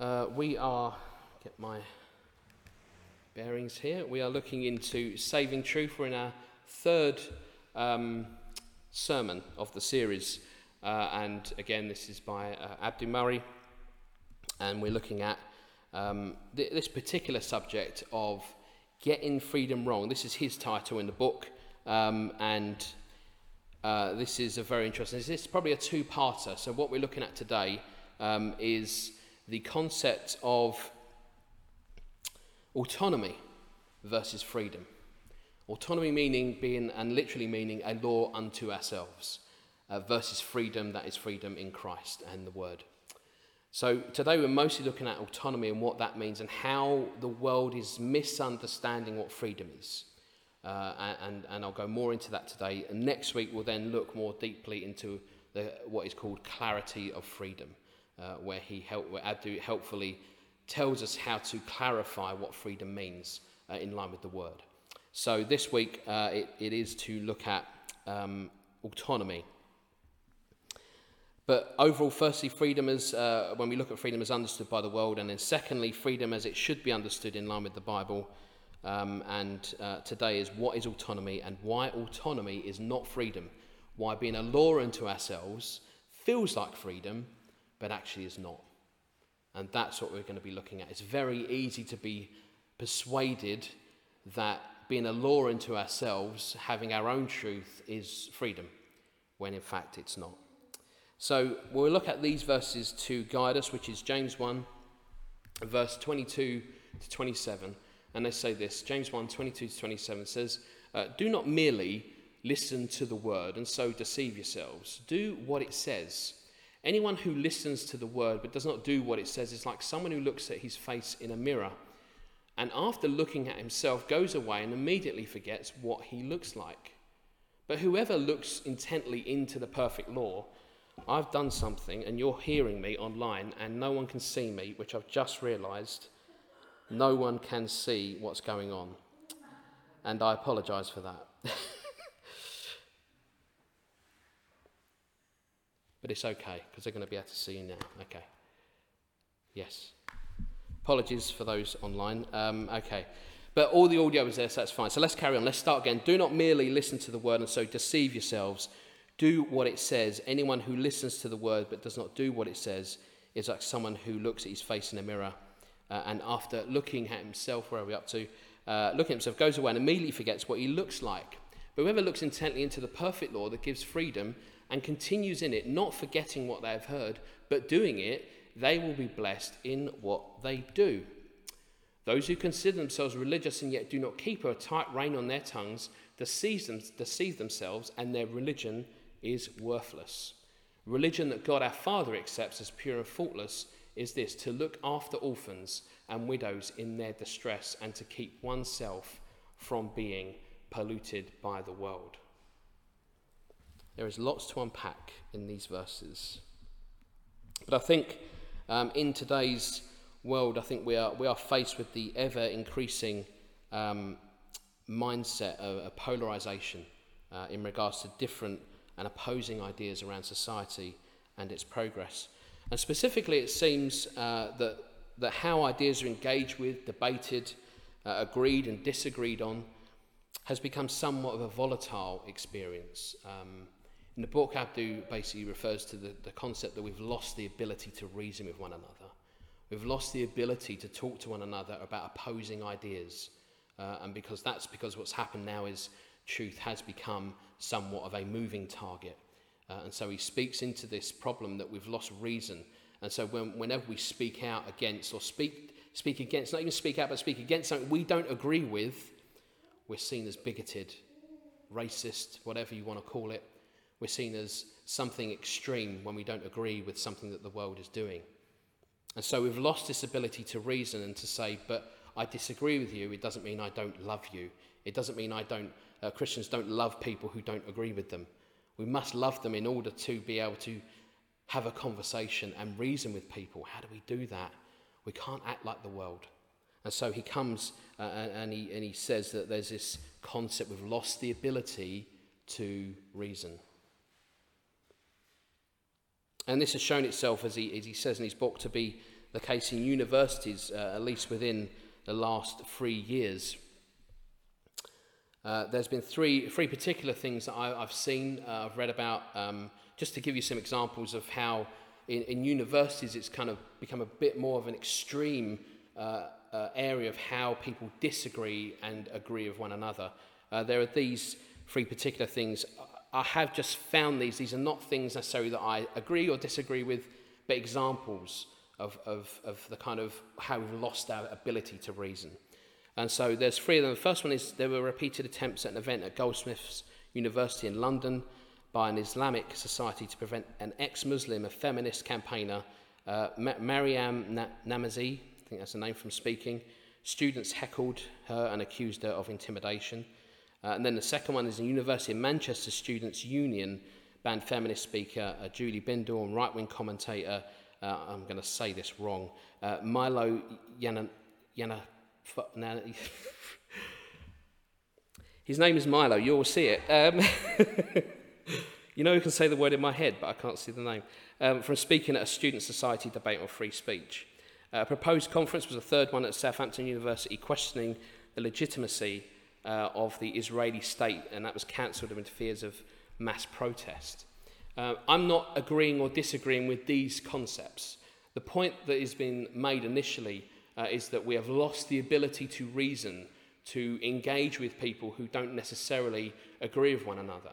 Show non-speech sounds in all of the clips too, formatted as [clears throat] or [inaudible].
Uh, we are, get my bearings here, we are looking into saving truth. We're in our third um, sermon of the series. Uh, and again, this is by uh, Abdu Murray. And we're looking at um, th- this particular subject of getting freedom wrong. This is his title in the book. Um, and uh, this is a very interesting. This is probably a two-parter. So what we're looking at today um, is the concept of autonomy versus freedom. Autonomy meaning being, and literally meaning, a law unto ourselves, uh, versus freedom that is freedom in Christ and the Word. So today we're mostly looking at autonomy and what that means and how the world is misunderstanding what freedom is. Uh, and, and I'll go more into that today. And next week we'll then look more deeply into the, what is called clarity of freedom, uh, where he help, where Abdu helpfully tells us how to clarify what freedom means uh, in line with the word. So this week uh, it, it is to look at um, autonomy. But overall, firstly, freedom is, uh, when we look at freedom as understood by the world, and then secondly, freedom as it should be understood in line with the Bible. Um, and uh, today is what is autonomy and why autonomy is not freedom. Why being a law unto ourselves feels like freedom, but actually is not. And that's what we're going to be looking at. It's very easy to be persuaded that being a law unto ourselves, having our own truth, is freedom, when in fact it's not. So we'll look at these verses to guide us, which is James 1, verse 22 to 27. And they say this James 1, 22 to 27 says, uh, Do not merely listen to the word and so deceive yourselves. Do what it says. Anyone who listens to the word but does not do what it says is like someone who looks at his face in a mirror and after looking at himself goes away and immediately forgets what he looks like. But whoever looks intently into the perfect law, I've done something and you're hearing me online and no one can see me, which I've just realized no one can see what's going on. And I apologize for that. [laughs] but it's okay because they're going to be able to see you now. Okay. Yes. Apologies for those online. Um, okay. But all the audio is there, so that's fine. So let's carry on. Let's start again. Do not merely listen to the word and so deceive yourselves. Do what it says. Anyone who listens to the word but does not do what it says is like someone who looks at his face in a mirror uh, and after looking at himself, where are we up to? Uh, looking at himself, goes away and immediately forgets what he looks like. But whoever looks intently into the perfect law that gives freedom and continues in it, not forgetting what they have heard, but doing it, they will be blessed in what they do. Those who consider themselves religious and yet do not keep a tight rein on their tongues deceive, them, deceive themselves, and their religion is worthless. Religion that God our Father accepts as pure and faultless is this to look after orphans and widows in their distress and to keep oneself from being polluted by the world. There is lots to unpack in these verses. But I think um, in today's world, I think we are, we are faced with the ever increasing um, mindset of, of polarization uh, in regards to different and opposing ideas around society and its progress. And specifically, it seems uh, that, that how ideas are engaged with, debated, uh, agreed, and disagreed on has become somewhat of a volatile experience. Um, in the book, Abdu basically refers to the, the concept that we've lost the ability to reason with one another. We've lost the ability to talk to one another about opposing ideas. Uh, and because that's because what's happened now is truth has become somewhat of a moving target. Uh, and so he speaks into this problem that we've lost reason. And so when, whenever we speak out against or speak, speak against, not even speak out, but speak against something we don't agree with, we're seen as bigoted, racist, whatever you want to call it. We're seen as something extreme when we don't agree with something that the world is doing. And so we've lost this ability to reason and to say, but I disagree with you. It doesn't mean I don't love you. It doesn't mean I don't, uh, Christians don't love people who don't agree with them. We must love them in order to be able to have a conversation and reason with people. How do we do that? We can't act like the world. And so he comes uh, and, he, and he says that there's this concept we've lost the ability to reason. And this has shown itself, as he, as he says in his book, to be the case in universities, uh, at least within the last three years. Uh, there's been three, three particular things that I, have seen, uh, I've read about, um, just to give you some examples of how in, in, universities it's kind of become a bit more of an extreme uh, uh area of how people disagree and agree with one another. Uh, there are these three particular things. I have just found these. These are not things necessarily that I agree or disagree with, but examples of, of, of the kind of how we've lost our ability to reason. And so there's three of them. The first one is there were repeated attempts at an event at Goldsmiths University in London by an Islamic society to prevent an ex-Muslim, a feminist campaigner, uh, Maryam Na- Namazie, I think that's the name from speaking. Students heckled her and accused her of intimidation. Uh, and then the second one is the University of Manchester Students' Union banned feminist speaker uh, Julie Bindel and right-wing commentator, uh, I'm going to say this wrong, uh, Milo Yana, [laughs] His name is Milo. You will see it. Um, [laughs] you know, you can say the word in my head, but I can't see the name. Um, from speaking at a student society debate on free speech. Uh, a proposed conference was a third one at Southampton University questioning the legitimacy uh, of the Israeli state, and that was cancelled amid fears of mass protest. Uh, I'm not agreeing or disagreeing with these concepts. The point that has been made initially uh, is that we have lost the ability to reason, to engage with people who don't necessarily agree with one another.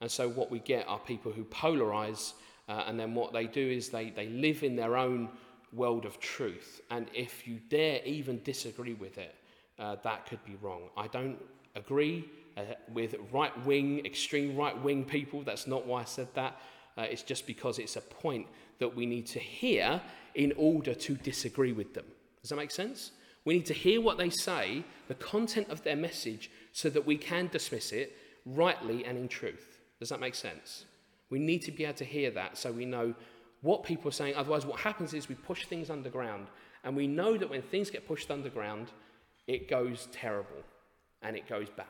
And so what we get are people who polarize, uh, and then what they do is they, they live in their own world of truth. And if you dare even disagree with it, uh, that could be wrong. I don't agree uh, with right wing, extreme right wing people. That's not why I said that. Uh, it's just because it's a point that we need to hear in order to disagree with them. Does that make sense? We need to hear what they say, the content of their message, so that we can dismiss it rightly and in truth. Does that make sense? We need to be able to hear that so we know what people are saying. Otherwise, what happens is we push things underground, and we know that when things get pushed underground, it goes terrible and it goes bad.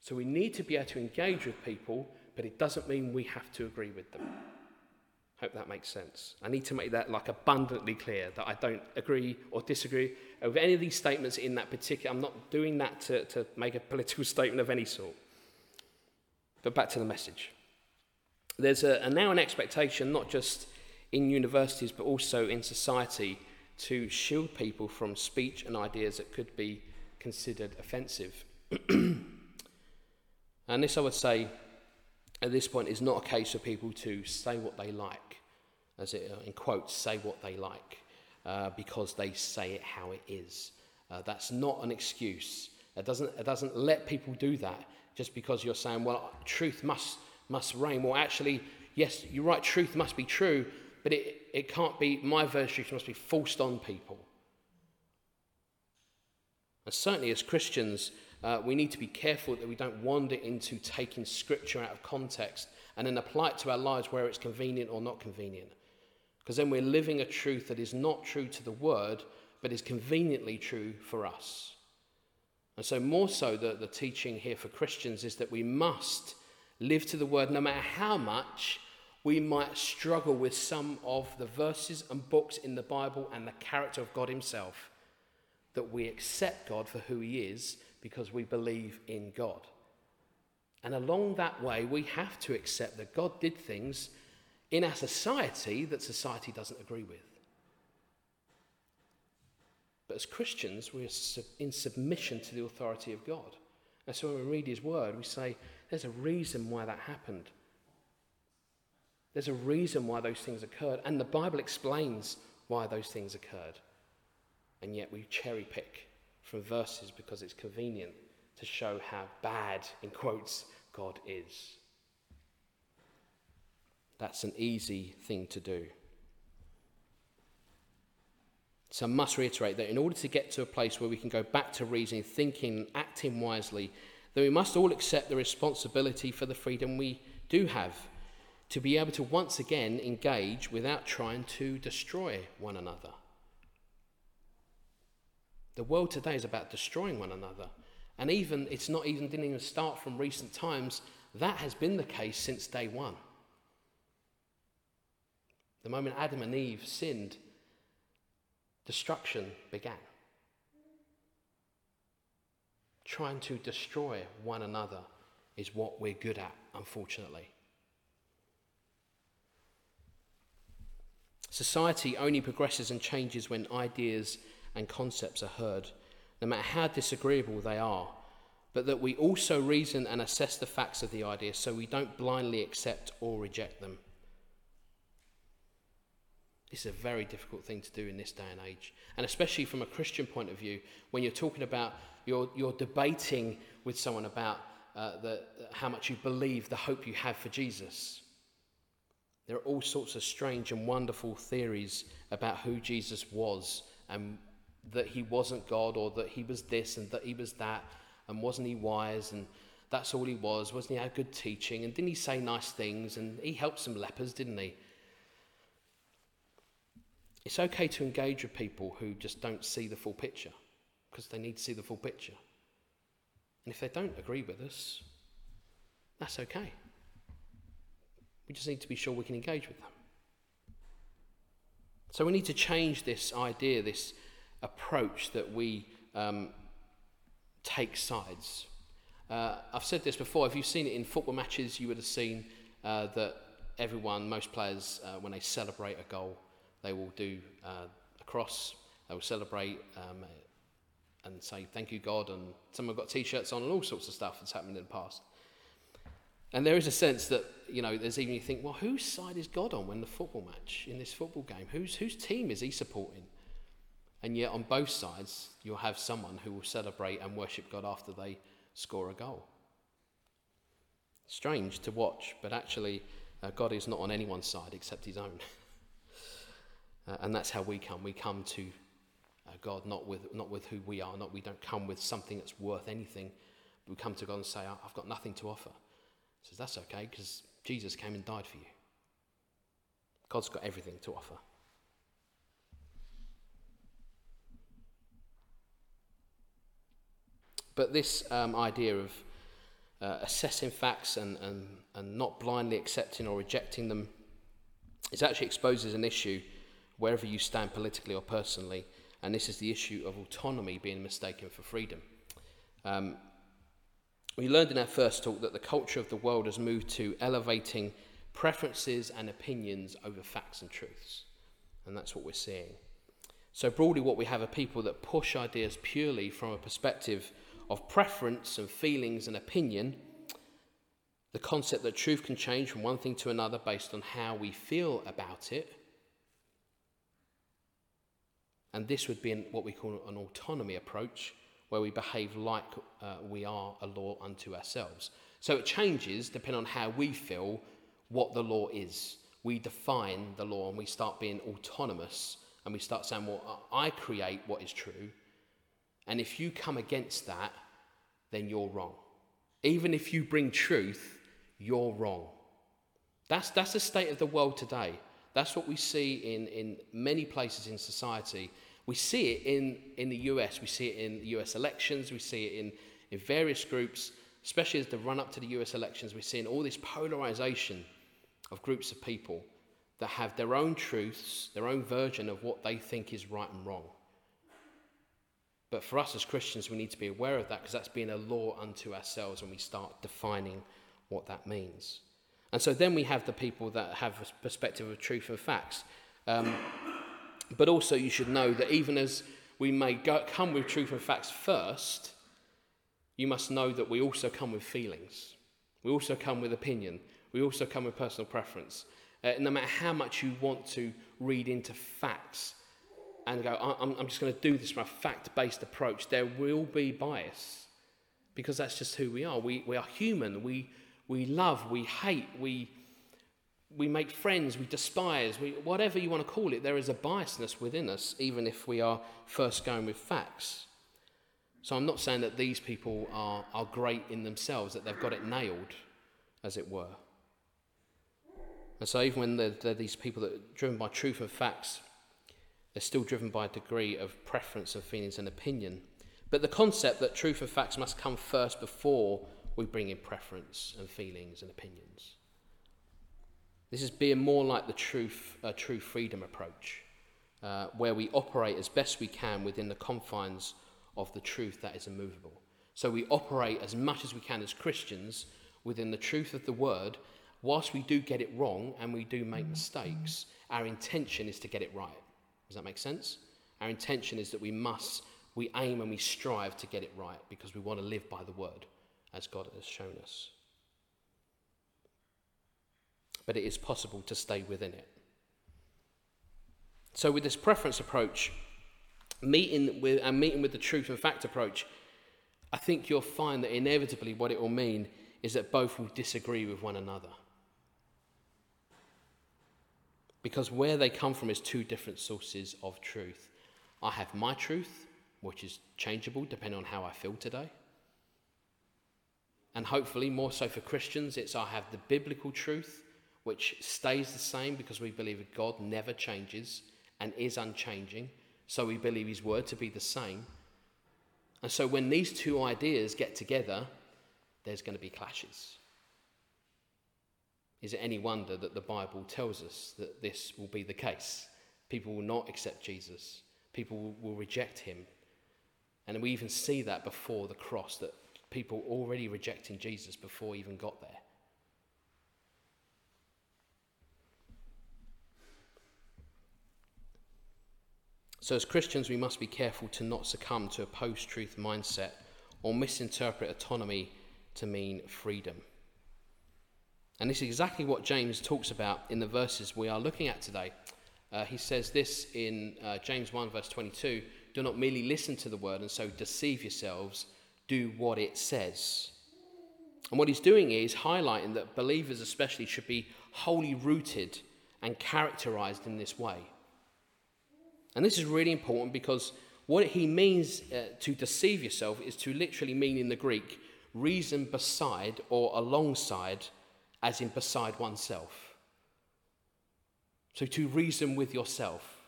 So we need to be able to engage with people, but it doesn't mean we have to agree with them. Hope that makes sense. I need to make that like abundantly clear that I don't agree or disagree with any of these statements in that particular. I'm not doing that to, to make a political [laughs] statement of any sort. But back to the message. There's a, a now an expectation, not just in universities, but also in society, to shield people from speech and ideas that could be considered offensive. [clears throat] and this, I would say, at this point is not a case for people to say what they like, as it, uh, in quotes, say what they like, uh, because they say it how it is. Uh, that's not an excuse. It doesn't, it doesn't let people do that just because you're saying, well, truth must, must reign. Well, actually, yes, you're right, truth must be true, but it, it can't be, my version must be forced on people. And certainly as Christians, uh, we need to be careful that we don't wander into taking scripture out of context and then apply it to our lives where it's convenient or not convenient. Because then we're living a truth that is not true to the word, but is conveniently true for us. And so, more so, the, the teaching here for Christians is that we must live to the word no matter how much we might struggle with some of the verses and books in the Bible and the character of God Himself. That we accept God for who He is because we believe in God. And along that way, we have to accept that God did things in our society that society doesn't agree with. But as Christians, we're in submission to the authority of God. And so when we read His word, we say, there's a reason why that happened. There's a reason why those things occurred. And the Bible explains why those things occurred. And yet we cherry pick from verses because it's convenient to show how bad, in quotes, God is. That's an easy thing to do. So I must reiterate that in order to get to a place where we can go back to reasoning, thinking, acting wisely, then we must all accept the responsibility for the freedom we do have to be able to once again engage without trying to destroy one another. The world today is about destroying one another. And even, it's not even, didn't even start from recent times. That has been the case since day one. The moment Adam and Eve sinned, destruction began. Trying to destroy one another is what we're good at, unfortunately. Society only progresses and changes when ideas and concepts are heard, no matter how disagreeable they are, but that we also reason and assess the facts of the idea so we don't blindly accept or reject them. It's a very difficult thing to do in this day and age. And especially from a Christian point of view, when you're talking about, you're, you're debating with someone about uh, the, how much you believe the hope you have for Jesus. There are all sorts of strange and wonderful theories about who Jesus was and that he wasn't God or that he was this and that he was that and wasn't he wise and that's all he was. Wasn't he had good teaching and didn't he say nice things and he helped some lepers, didn't he? It's okay to engage with people who just don't see the full picture because they need to see the full picture. And if they don't agree with us, that's okay. We just need to be sure we can engage with them. So we need to change this idea, this approach that we um, take sides. Uh, I've said this before. If you've seen it in football matches, you would have seen uh, that everyone, most players, uh, when they celebrate a goal, they will do uh, a cross, they will celebrate um, and say, Thank you, God. And some have got t shirts on and all sorts of stuff that's happened in the past. And there is a sense that, you know, there's even you think, well, whose side is God on when the football match, in this football game? Whose, whose team is he supporting? And yet, on both sides, you'll have someone who will celebrate and worship God after they score a goal. Strange to watch, but actually, uh, God is not on anyone's side except his own. [laughs] Uh, and that's how we come. We come to uh, God not with, not with who we are, not we don't come with something that's worth anything. we come to God and say, I've got nothing to offer. Says, That's okay, because Jesus came and died for you. God's got everything to offer. But this um, idea of uh, assessing facts and, and, and not blindly accepting or rejecting them is actually exposes an issue wherever you stand politically or personally, and this is the issue of autonomy being mistaken for freedom. Um, we learned in our first talk that the culture of the world has moved to elevating preferences and opinions over facts and truths, and that's what we're seeing. So, broadly, what we have are people that push ideas purely from a perspective of preference and feelings and opinion. The concept that truth can change from one thing to another based on how we feel about it and this would be an, what we call an autonomy approach, where we behave like uh, we are a law unto ourselves. So it changes depending on how we feel what the law is. We define the law and we start being autonomous and we start saying, well, I create what is true. And if you come against that, then you're wrong. Even if you bring truth, you're wrong. That's, that's the state of the world today. That's what we see in, in many places in society. We see it in, in the US, we see it in US elections, we see it in, in various groups, especially as the run up to the US elections. We're seeing all this polarization of groups of people that have their own truths, their own version of what they think is right and wrong. But for us as Christians, we need to be aware of that because that's being a law unto ourselves when we start defining what that means. And so then we have the people that have a perspective of truth and facts. Um, but also, you should know that even as we may go, come with truth and facts first, you must know that we also come with feelings. We also come with opinion. We also come with personal preference. Uh, no matter how much you want to read into facts and go, I'm, I'm just going to do this from a fact based approach, there will be bias because that's just who we are. We, we are human. We, we love, we hate, we, we make friends, we despise, we, whatever you want to call it, there is a biasness within us, even if we are first going with facts. So I'm not saying that these people are, are great in themselves, that they've got it nailed, as it were. And so even when they're, they're these people that are driven by truth and facts, they're still driven by a degree of preference and feelings and opinion. But the concept that truth and facts must come first before we bring in preference and feelings and opinions. This is being more like the truth, uh, true freedom approach. uh, where we operate as best we can within the confines of the truth that is immovable. So we operate as much as we can as Christians within the truth of the word. Whilst we do get it wrong and we do make mistakes, our intention is to get it right. Does that make sense? Our intention is that we must, we aim and we strive to get it right because we want to live by the word as God has shown us. But it is possible to stay within it. So, with this preference approach, meeting with, and meeting with the truth and fact approach, I think you'll find that inevitably what it will mean is that both will disagree with one another. Because where they come from is two different sources of truth. I have my truth, which is changeable depending on how I feel today. And hopefully, more so for Christians, it's I have the biblical truth, which stays the same because we believe that God never changes and is unchanging. So we believe His word to be the same. And so when these two ideas get together, there's going to be clashes. Is it any wonder that the Bible tells us that this will be the case? People will not accept Jesus, people will reject him. And we even see that before the cross, that people already rejecting Jesus before he even got there. So, as Christians, we must be careful to not succumb to a post truth mindset or misinterpret autonomy to mean freedom. And this is exactly what James talks about in the verses we are looking at today. Uh, he says this in uh, James 1, verse 22 Do not merely listen to the word and so deceive yourselves, do what it says. And what he's doing is highlighting that believers, especially, should be wholly rooted and characterized in this way. And this is really important because what he means uh, to deceive yourself is to literally mean in the Greek reason beside or alongside, as in beside oneself. So to reason with yourself.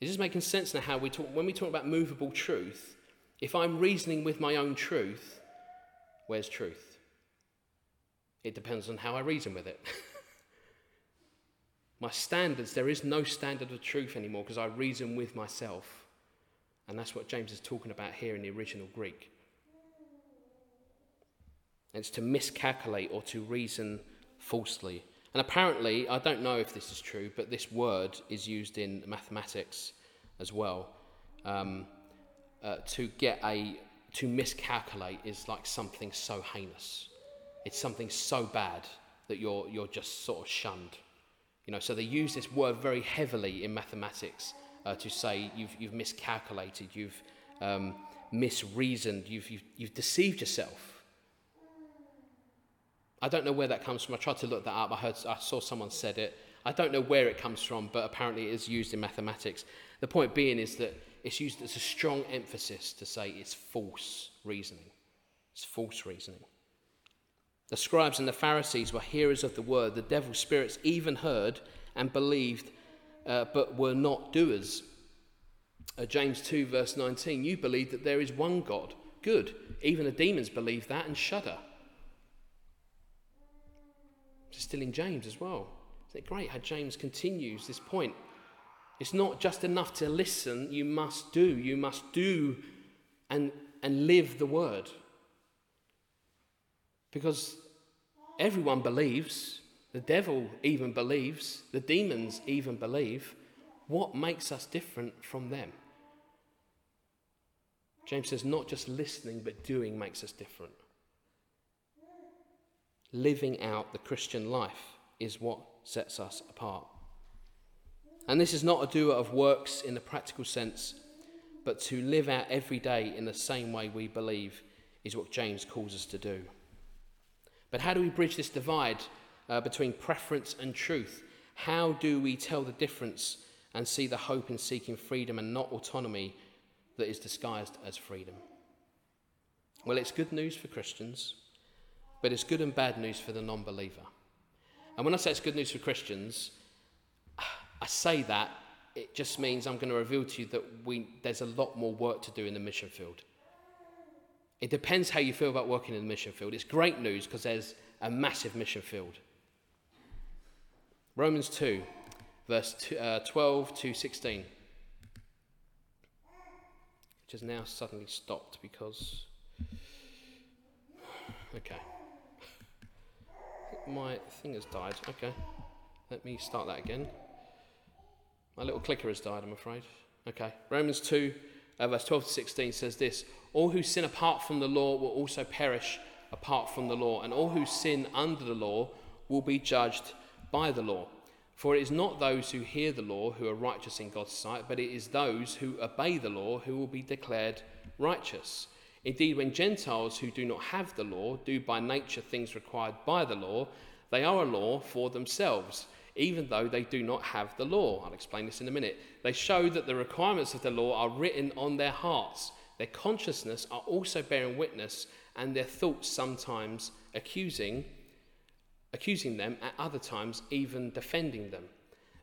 Is this making sense now how we talk when we talk about movable truth? If I'm reasoning with my own truth, where's truth? It depends on how I reason with it. [laughs] My standards, there is no standard of truth anymore because I reason with myself. And that's what James is talking about here in the original Greek. It's to miscalculate or to reason falsely. And apparently, I don't know if this is true, but this word is used in mathematics as well. Um, uh, to get a to miscalculate is like something so heinous. It's something so bad that you're you're just sort of shunned. You know, so they use this word very heavily in mathematics uh, to say you've, you've miscalculated, you've um, misreasoned, you've, you've, you've deceived yourself. I don't know where that comes from. I tried to look that up. I, heard, I saw someone said it. I don't know where it comes from, but apparently it is used in mathematics. The point being is that it's used as a strong emphasis to say it's false reasoning. It's false reasoning. The scribes and the Pharisees were hearers of the word. The devil's spirits even heard and believed, uh, but were not doers. Uh, James 2, verse 19 You believe that there is one God. Good. Even the demons believe that and shudder. It's still in James as well. Isn't it great how James continues this point? It's not just enough to listen, you must do. You must do and, and live the word. Because everyone believes, the devil even believes, the demons even believe. What makes us different from them? James says, not just listening, but doing makes us different. Living out the Christian life is what sets us apart. And this is not a doer of works in the practical sense, but to live out every day in the same way we believe is what James calls us to do. But how do we bridge this divide uh, between preference and truth? How do we tell the difference and see the hope in seeking freedom and not autonomy that is disguised as freedom? Well, it's good news for Christians, but it's good and bad news for the non believer. And when I say it's good news for Christians, I say that it just means I'm going to reveal to you that we, there's a lot more work to do in the mission field. It depends how you feel about working in the mission field. It's great news because there's a massive mission field. Romans 2, verse two, uh, 12 to 16. Which has now suddenly stopped because. Okay. My thing has died. Okay. Let me start that again. My little clicker has died, I'm afraid. Okay. Romans 2, uh, verse 12 to 16 says this All who sin apart from the law will also perish apart from the law, and all who sin under the law will be judged by the law. For it is not those who hear the law who are righteous in God's sight, but it is those who obey the law who will be declared righteous. Indeed, when Gentiles who do not have the law do by nature things required by the law, they are a law for themselves even though they do not have the law. I'll explain this in a minute. They show that the requirements of the law are written on their hearts. Their consciousness are also bearing witness, and their thoughts sometimes accusing, accusing them, at other times even defending them.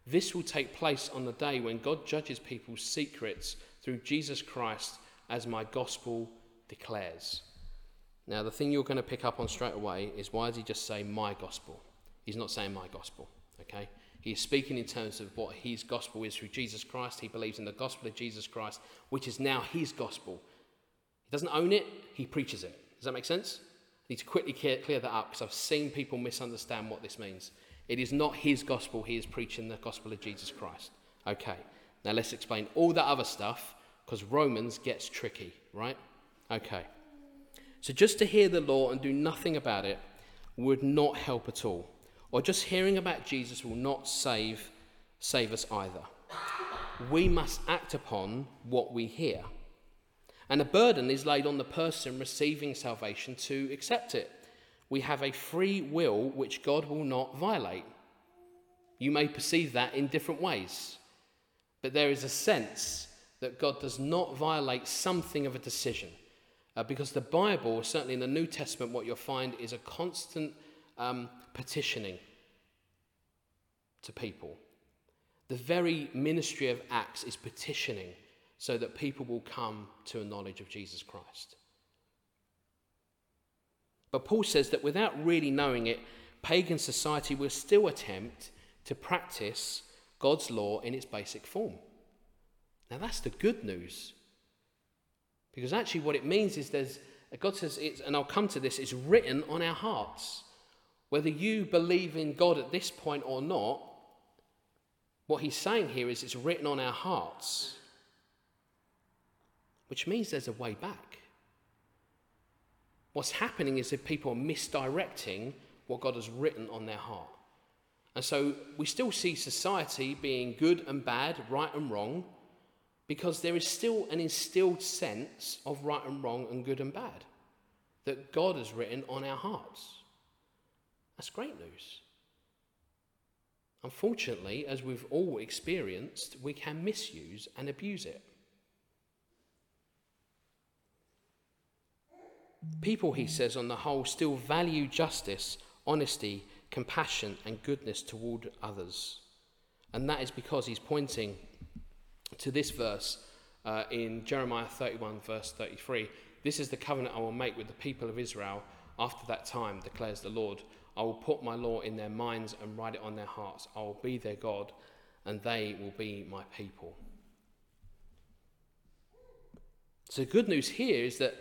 This will take place on the day when God judges people's secrets through Jesus Christ, as my gospel declares. Now, the thing you're going to pick up on straight away is why does he just say my gospel? He's not saying my gospel. Okay? He is speaking in terms of what his gospel is through Jesus Christ. He believes in the gospel of Jesus Christ, which is now his gospel. He doesn't own it, he preaches it. Does that make sense? I need to quickly clear, that up because I've seen people misunderstand what this means. It is not his gospel, he is preaching the gospel of Jesus Christ. Okay, now let's explain all that other stuff because Romans gets tricky, right? Okay. So just to hear the law and do nothing about it would not help at all or just hearing about Jesus will not save, save us either. We must act upon what we hear. And a burden is laid on the person receiving salvation to accept it. We have a free will which God will not violate. You may perceive that in different ways, but there is a sense that God does not violate something of a decision. Uh, because the Bible, certainly in the New Testament, what you'll find is a constant um, petitioning to people. The very ministry of Acts is petitioning so that people will come to a knowledge of Jesus Christ. But Paul says that without really knowing it, pagan society will still attempt to practice God's law in its basic form. Now, that's the good news. Because actually, what it means is there's, God says, and I'll come to this, it's written on our hearts. Whether you believe in God at this point or not, what he's saying here is it's written on our hearts, which means there's a way back. What's happening is that people are misdirecting what God has written on their heart. And so we still see society being good and bad, right and wrong, because there is still an instilled sense of right and wrong and good and bad that God has written on our hearts. That's great news. Unfortunately, as we've all experienced, we can misuse and abuse it. People, he says, on the whole, still value justice, honesty, compassion, and goodness toward others. And that is because he's pointing to this verse uh, in Jeremiah 31, verse 33. This is the covenant I will make with the people of Israel after that time, declares the Lord. I will put my law in their minds and write it on their hearts. I will be their God, and they will be my people. So, the good news here is that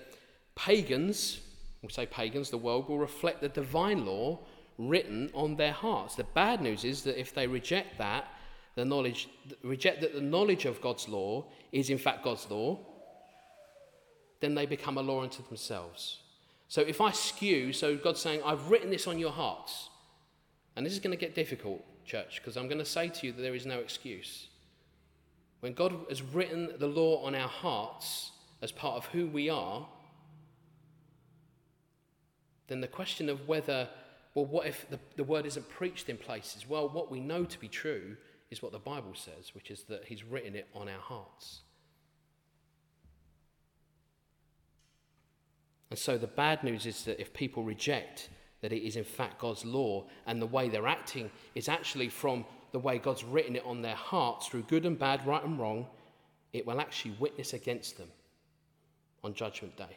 pagans, we say pagans, the world, will reflect the divine law written on their hearts. The bad news is that if they reject that, the knowledge, reject that the knowledge of God's law is in fact God's law, then they become a law unto themselves. So if I skew, so God's saying, I've written this on your hearts. And this is going to get difficult, church, because I'm going to say to you that there is no excuse. When God has written the law on our hearts as part of who we are, then the question of whether, well, what if the, the word isn't preached in places? Well, what we know to be true is what the Bible says, which is that He's written it on our hearts. And so the bad news is that if people reject that it is in fact God's law and the way they're acting is actually from the way God's written it on their hearts through good and bad, right and wrong, it will actually witness against them on Judgment Day.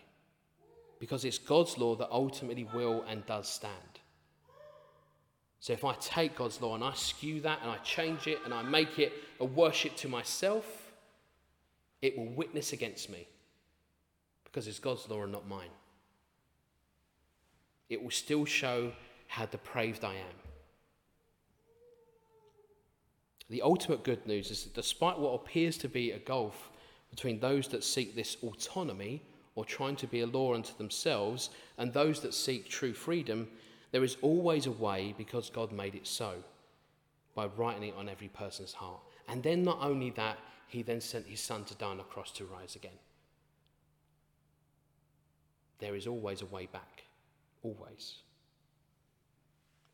Because it's God's law that ultimately will and does stand. So if I take God's law and I skew that and I change it and I make it a worship to myself, it will witness against me because it's God's law and not mine. It will still show how depraved I am. The ultimate good news is that despite what appears to be a gulf between those that seek this autonomy or trying to be a law unto themselves and those that seek true freedom, there is always a way because God made it so by writing it on every person's heart. And then, not only that, he then sent his son to die on a cross to rise again. There is always a way back. Always.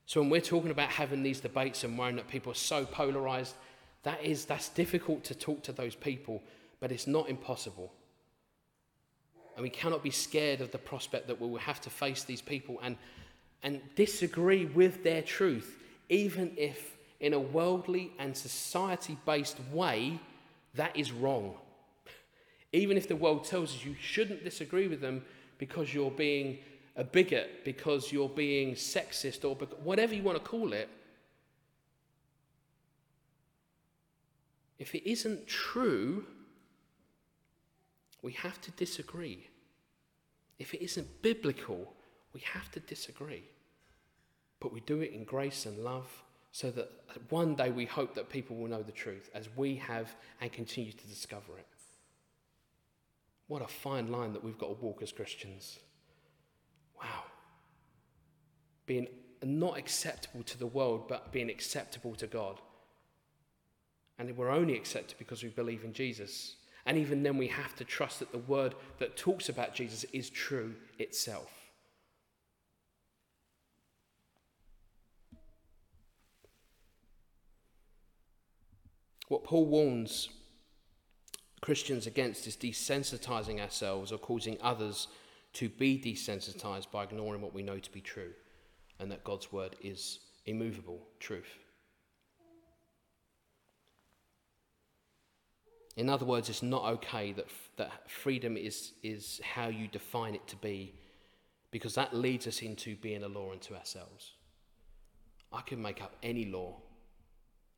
So when we're talking about having these debates and worrying that people are so polarized, that is that's difficult to talk to those people, but it's not impossible. And we cannot be scared of the prospect that we will have to face these people and, and disagree with their truth, even if in a worldly and society based way that is wrong. Even if the world tells us you shouldn't disagree with them because you're being a bigot, because you're being sexist, or whatever you want to call it, if it isn't true, we have to disagree. If it isn't biblical, we have to disagree. But we do it in grace and love so that one day we hope that people will know the truth as we have and continue to discover it. What a fine line that we've got to walk as Christians. Wow. Being not acceptable to the world, but being acceptable to God. And we're only accepted because we believe in Jesus. And even then, we have to trust that the word that talks about Jesus is true itself. What Paul warns Christians against is desensitizing ourselves or causing others to be desensitized by ignoring what we know to be true and that God's word is immovable truth. In other words, it's not okay that, that freedom is, is how you define it to be because that leads us into being a law unto ourselves. I can make up any law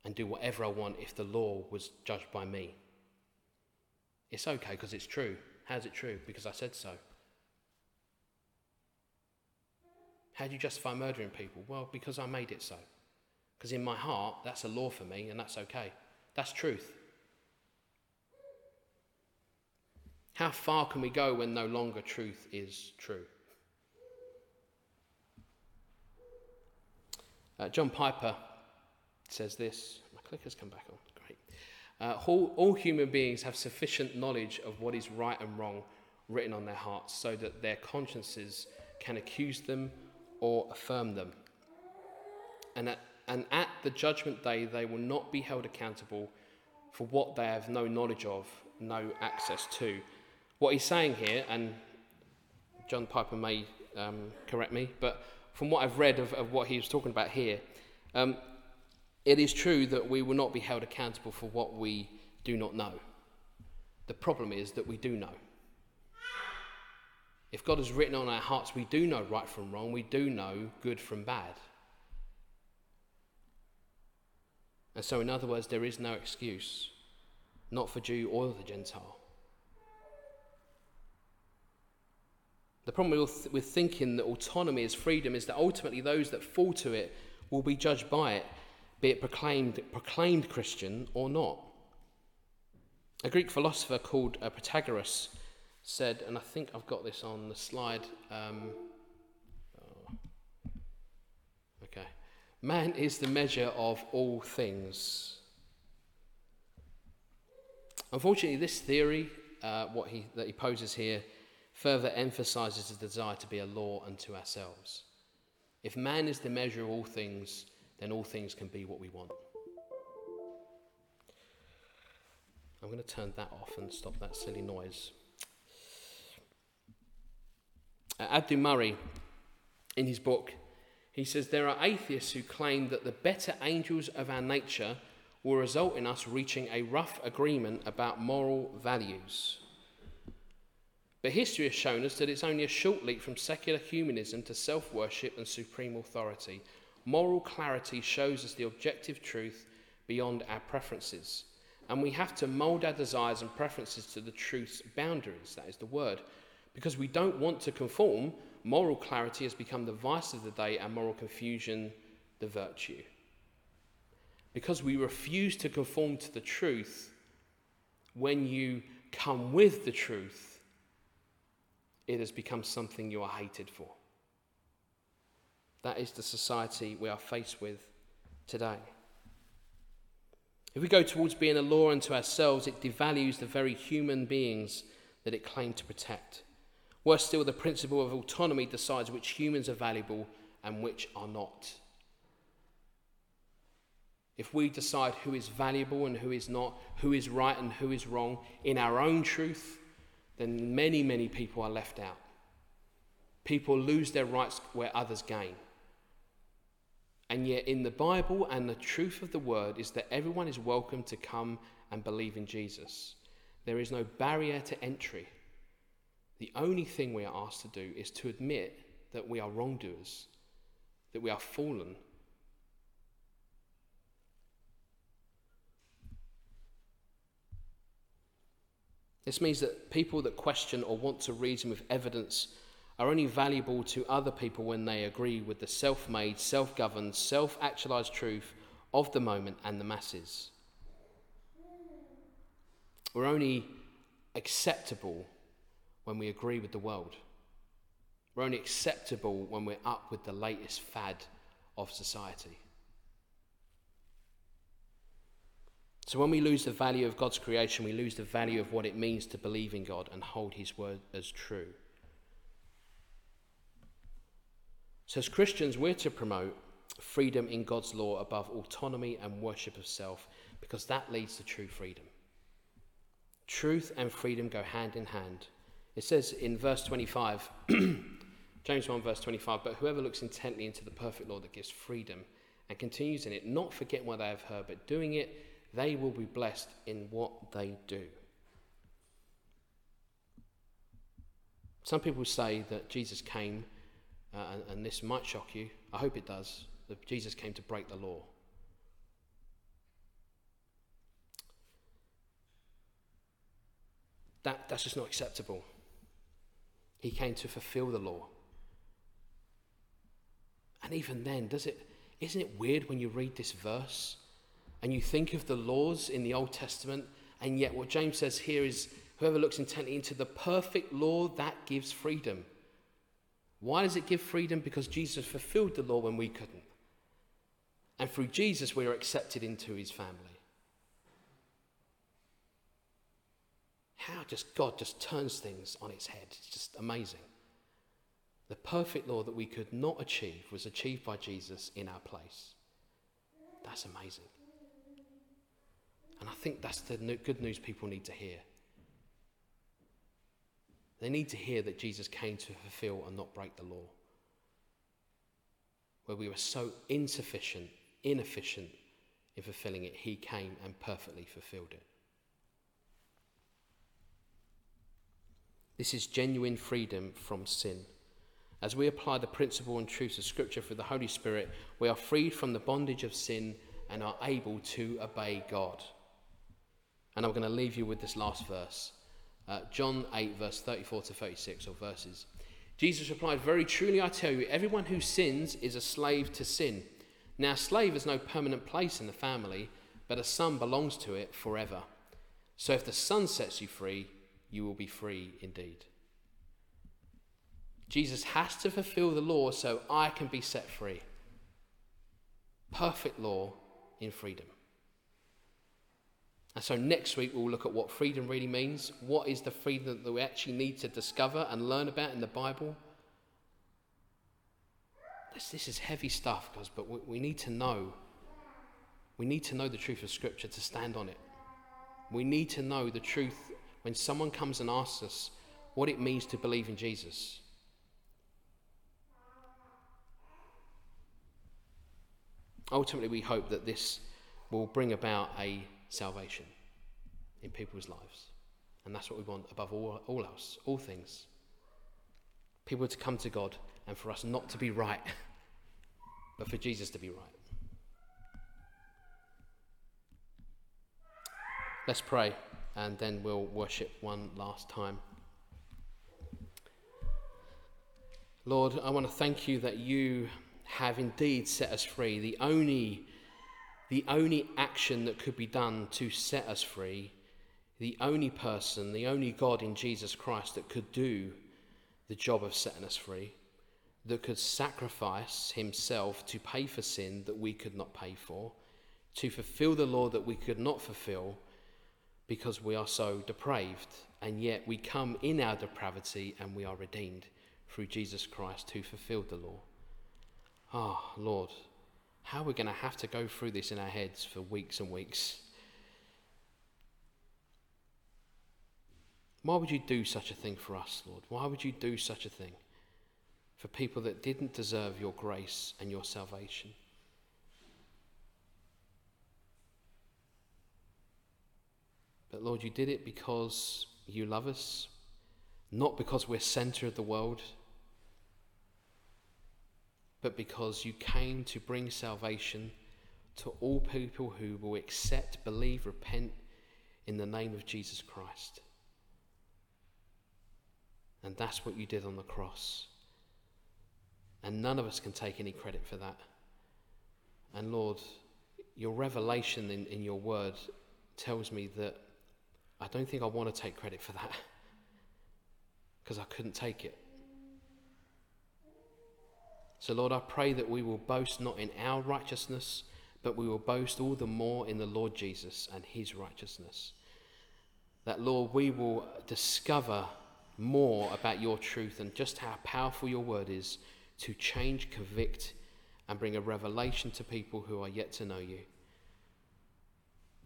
and do whatever I want if the law was judged by me. It's okay because it's true. How's it true? Because I said so. How do you justify murdering people? Well, because I made it so. Because in my heart, that's a law for me and that's okay. That's truth. How far can we go when no longer truth is true? Uh, John Piper says this. My clicker's come back on. Great. Uh, all, all human beings have sufficient knowledge of what is right and wrong written on their hearts so that their consciences can accuse them or affirm them. And at, and at the judgment day, they will not be held accountable for what they have no knowledge of, no access to. What he's saying here, and John Piper may um, correct me, but from what I've read of, of what he was talking about here, um, it is true that we will not be held accountable for what we do not know. The problem is that we do know. If God has written on our hearts, we do know right from wrong, we do know good from bad. And so, in other words, there is no excuse, not for Jew or the Gentile. The problem with, with thinking that autonomy is freedom is that ultimately those that fall to it will be judged by it, be it proclaimed, proclaimed Christian or not. A Greek philosopher called uh, Protagoras said, and I think I've got this on the slide. Um, oh, okay. Man is the measure of all things. Unfortunately, this theory, uh, what he, that he poses here, further emphasizes the desire to be a law unto ourselves. If man is the measure of all things, then all things can be what we want. I'm going to turn that off and stop that silly noise. Uh, Abdu Murray, in his book, he says there are atheists who claim that the better angels of our nature will result in us reaching a rough agreement about moral values. But history has shown us that it's only a short leap from secular humanism to self worship and supreme authority. Moral clarity shows us the objective truth beyond our preferences. And we have to mold our desires and preferences to the truth's boundaries, that is the word. Because we don't want to conform, moral clarity has become the vice of the day and moral confusion the virtue. Because we refuse to conform to the truth, when you come with the truth, it has become something you are hated for. That is the society we are faced with today. If we go towards being a law unto ourselves, it devalues the very human beings that it claimed to protect. Worse still, the principle of autonomy decides which humans are valuable and which are not. If we decide who is valuable and who is not, who is right and who is wrong in our own truth, then many, many people are left out. People lose their rights where others gain. And yet, in the Bible and the truth of the word is that everyone is welcome to come and believe in Jesus. There is no barrier to entry. The only thing we are asked to do is to admit that we are wrongdoers, that we are fallen. This means that people that question or want to reason with evidence are only valuable to other people when they agree with the self made, self governed, self actualized truth of the moment and the masses. We're only acceptable when we agree with the world. We're only acceptable when we're up with the latest fad of society. So, when we lose the value of God's creation, we lose the value of what it means to believe in God and hold His word as true. So, as Christians, we're to promote freedom in God's law above autonomy and worship of self because that leads to true freedom. Truth and freedom go hand in hand. It says in verse 25, [clears throat] James 1, verse 25, but whoever looks intently into the perfect law that gives freedom and continues in it, not forgetting what they have heard, but doing it, they will be blessed in what they do. Some people say that Jesus came uh, and, and this might shock you, I hope it does, that Jesus came to break the law. That, that's just not acceptable. He came to fulfill the law. And even then, does it, isn't it weird when you read this verse and you think of the laws in the Old Testament, and yet what James says here is whoever looks intently into the perfect law that gives freedom. Why does it give freedom? Because Jesus fulfilled the law when we couldn't. And through Jesus, we are accepted into his family. How just God just turns things on its head. It's just amazing. The perfect law that we could not achieve was achieved by Jesus in our place. That's amazing. And I think that's the good news people need to hear. They need to hear that Jesus came to fulfill and not break the law. Where we were so insufficient, inefficient in fulfilling it, he came and perfectly fulfilled it. This is genuine freedom from sin. As we apply the principle and truths of Scripture through the Holy Spirit, we are freed from the bondage of sin and are able to obey God. And I'm going to leave you with this last verse. Uh, John 8, verse 34 to 36, or verses. Jesus replied, Very truly I tell you, everyone who sins is a slave to sin. Now, a slave has no permanent place in the family, but a son belongs to it forever. So if the son sets you free, you will be free indeed. Jesus has to fulfill the law so I can be set free. Perfect law in freedom. And so next week we'll look at what freedom really means. What is the freedom that we actually need to discover and learn about in the Bible? This, this is heavy stuff, guys, but we, we need to know. We need to know the truth of Scripture to stand on it. We need to know the truth when someone comes and asks us what it means to believe in Jesus. Ultimately, we hope that this will bring about a salvation in people's lives. And that's what we want above all, all else, all things. People to come to God and for us not to be right, [laughs] but for Jesus to be right. Let's pray and then we'll worship one last time. Lord, I want to thank you that you have indeed set us free. The only, the only action that could be done to set us free, the only person, the only God in Jesus Christ that could do the job of setting us free, that could sacrifice himself to pay for sin that we could not pay for, to fulfill the law that we could not fulfill because we are so depraved, and yet we come in our depravity and we are redeemed through Jesus Christ who fulfilled the law. Ah, oh, Lord, how are we going to have to go through this in our heads for weeks and weeks? Why would you do such a thing for us, Lord? Why would you do such a thing for people that didn't deserve your grace and your salvation? But Lord, you did it because you love us, not because we're center of the world, but because you came to bring salvation to all people who will accept, believe, repent in the name of Jesus Christ. And that's what you did on the cross. And none of us can take any credit for that. And Lord, your revelation in, in your word tells me that I don't think I want to take credit for that [laughs] because I couldn't take it. So, Lord, I pray that we will boast not in our righteousness, but we will boast all the more in the Lord Jesus and his righteousness. That, Lord, we will discover more about your truth and just how powerful your word is to change, convict, and bring a revelation to people who are yet to know you.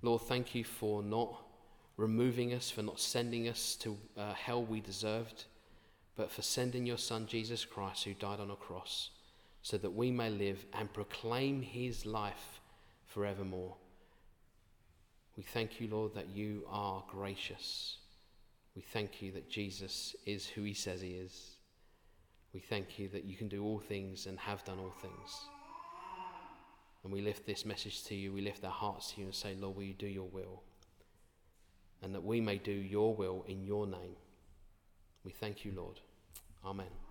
Lord, thank you for not removing us, for not sending us to uh, hell we deserved, but for sending your Son, Jesus Christ, who died on a cross, so that we may live and proclaim his life forevermore. We thank you, Lord, that you are gracious. We thank you that Jesus is who he says he is. We thank you that you can do all things and have done all things. And we lift this message to you, we lift our hearts to you and say, Lord, will you do your will? And that we may do your will in your name. We thank you, Lord. Amen.